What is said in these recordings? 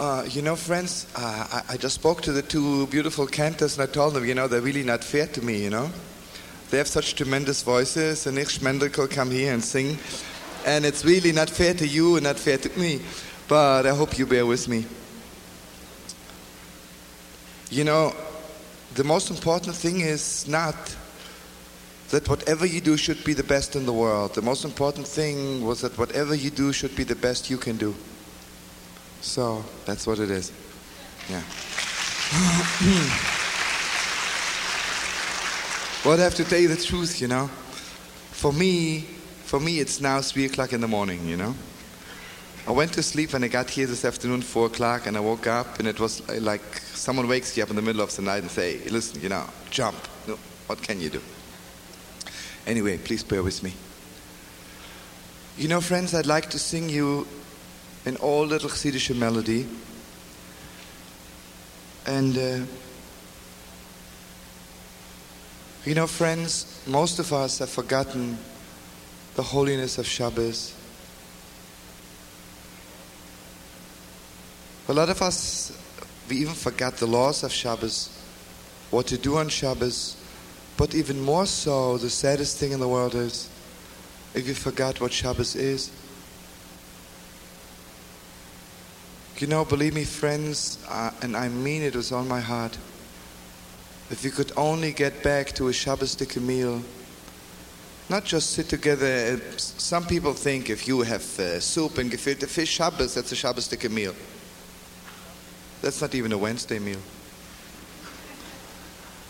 Uh, you know, friends, uh, I, I just spoke to the two beautiful cantors and I told them, you know, they're really not fair to me, you know. They have such tremendous voices, and Schmendel could come here and sing. And it's really not fair to you and not fair to me. But I hope you bear with me. You know, the most important thing is not that whatever you do should be the best in the world. The most important thing was that whatever you do should be the best you can do. So that's what it is. Yeah. well, I have to tell you the truth, you know. For me, for me, it's now three o'clock in the morning, you know. I went to sleep and I got here this afternoon, four o'clock, and I woke up and it was like someone wakes you up in the middle of the night and say, "Listen, you know, jump." No, what can you do? Anyway, please bear with me. You know, friends, I'd like to sing you an old little Chassidish melody. And, uh, you know, friends, most of us have forgotten the holiness of Shabbos. A lot of us, we even forgot the laws of Shabbos, what to do on Shabbos, but even more so, the saddest thing in the world is if you forgot what Shabbos is. You know, believe me, friends, uh, and I mean it with all my heart. If you could only get back to a Shabbos meal, not just sit together. uh, Some people think if you have uh, soup and gefilte fish Shabbos, that's a Shabbos meal. That's not even a Wednesday meal.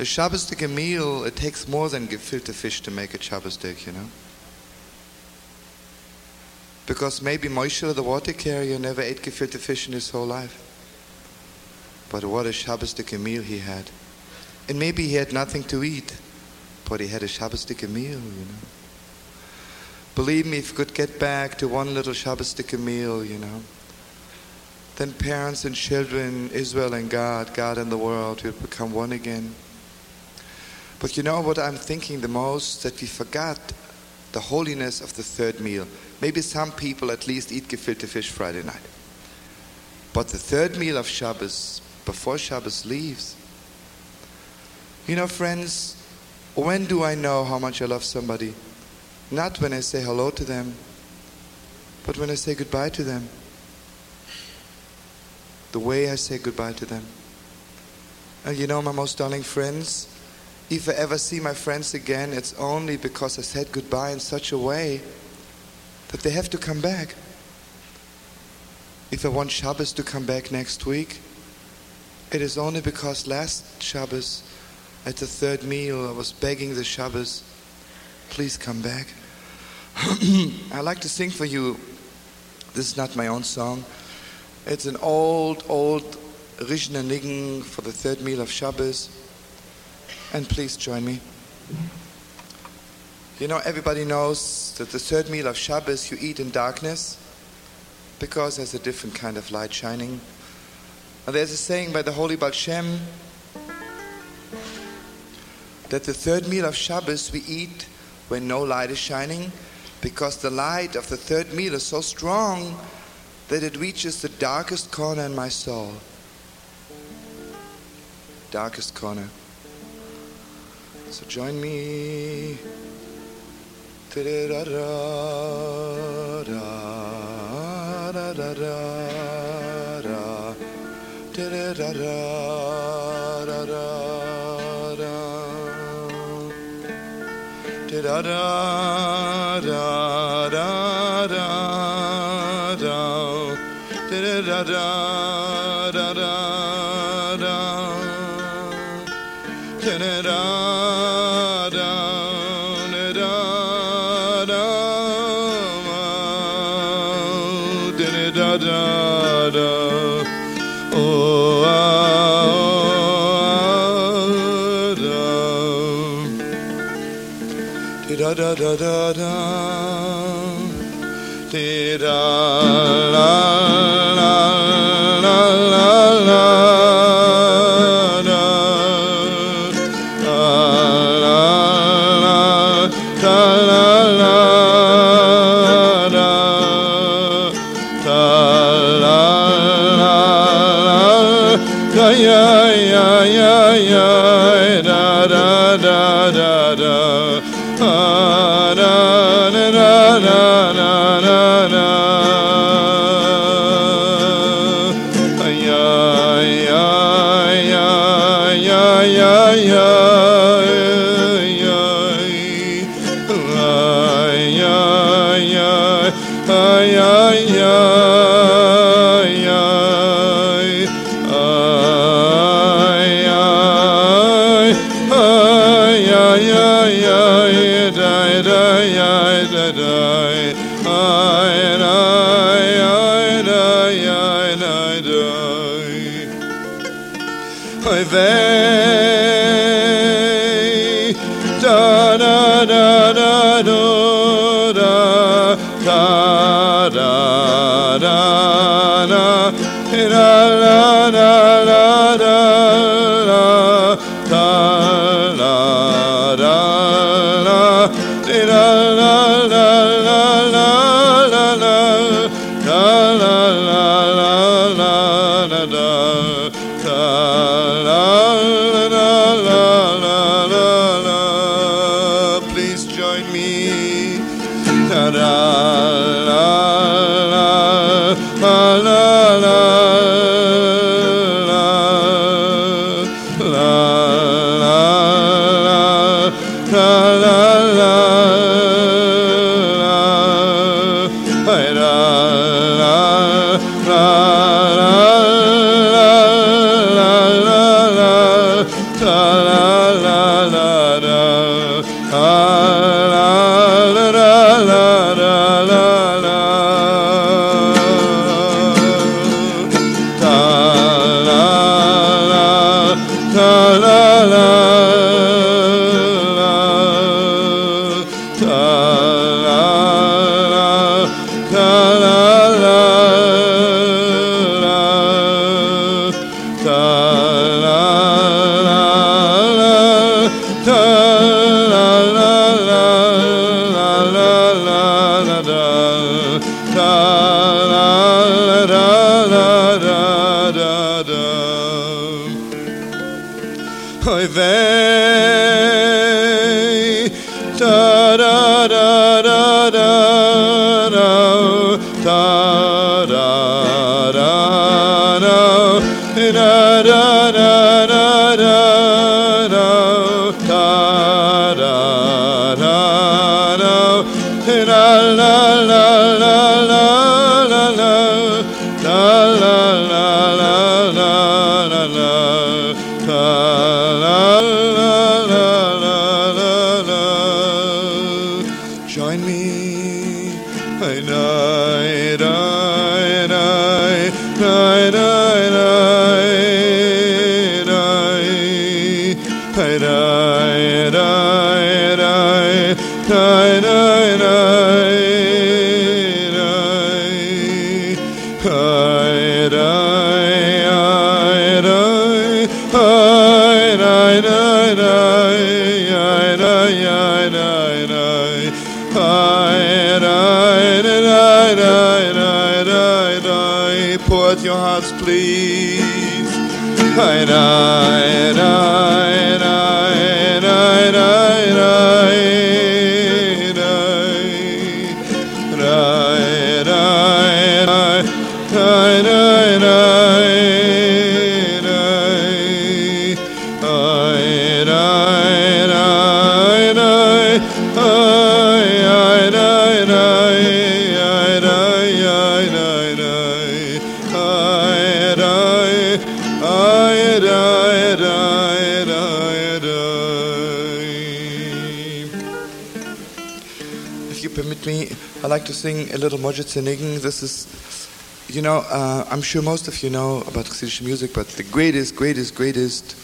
A Shabbos meal, it takes more than gefilte fish to make a Shabbos you know. Because maybe Moshe, the water carrier, never ate gefilte fish in his whole life. But what a Shabbos meal he had. And maybe he had nothing to eat, but he had a Shabbos meal, you know. Believe me, if we could get back to one little Shabbos meal, you know, then parents and children, Israel and God, God and the world will become one again. But you know what I'm thinking the most? That we forgot the holiness of the third meal. Maybe some people at least eat gefilte fish Friday night. But the third meal of Shabbos, before Shabbos leaves, you know, friends, when do I know how much I love somebody? Not when I say hello to them, but when I say goodbye to them. The way I say goodbye to them. And you know, my most darling friends, if I ever see my friends again, it's only because I said goodbye in such a way that they have to come back. If I want Shabbos to come back next week, it is only because last Shabbos, at the third meal, I was begging the Shabbos, please come back. I like to sing for you. This is not my own song. It's an old, old Rizhiner Niggun for the third meal of Shabbos. And please join me. You know, everybody knows that the third meal of Shabbos you eat in darkness because there's a different kind of light shining. And there's a saying by the Holy Baal Shem that the third meal of Shabbos we eat when no light is shining because the light of the third meal is so strong that it reaches the darkest corner in my soul. Darkest corner. So join me. Da da da da Oh, da Di da la la la la la da da da. da da da da da ka la, la. love. koivei da da da da da da da da da da da da Please, I your I, please. If you permit me, I'd like to sing a little Mojit This is, you know, uh, I'm sure most of you know about Chassidish music, but the greatest, greatest, greatest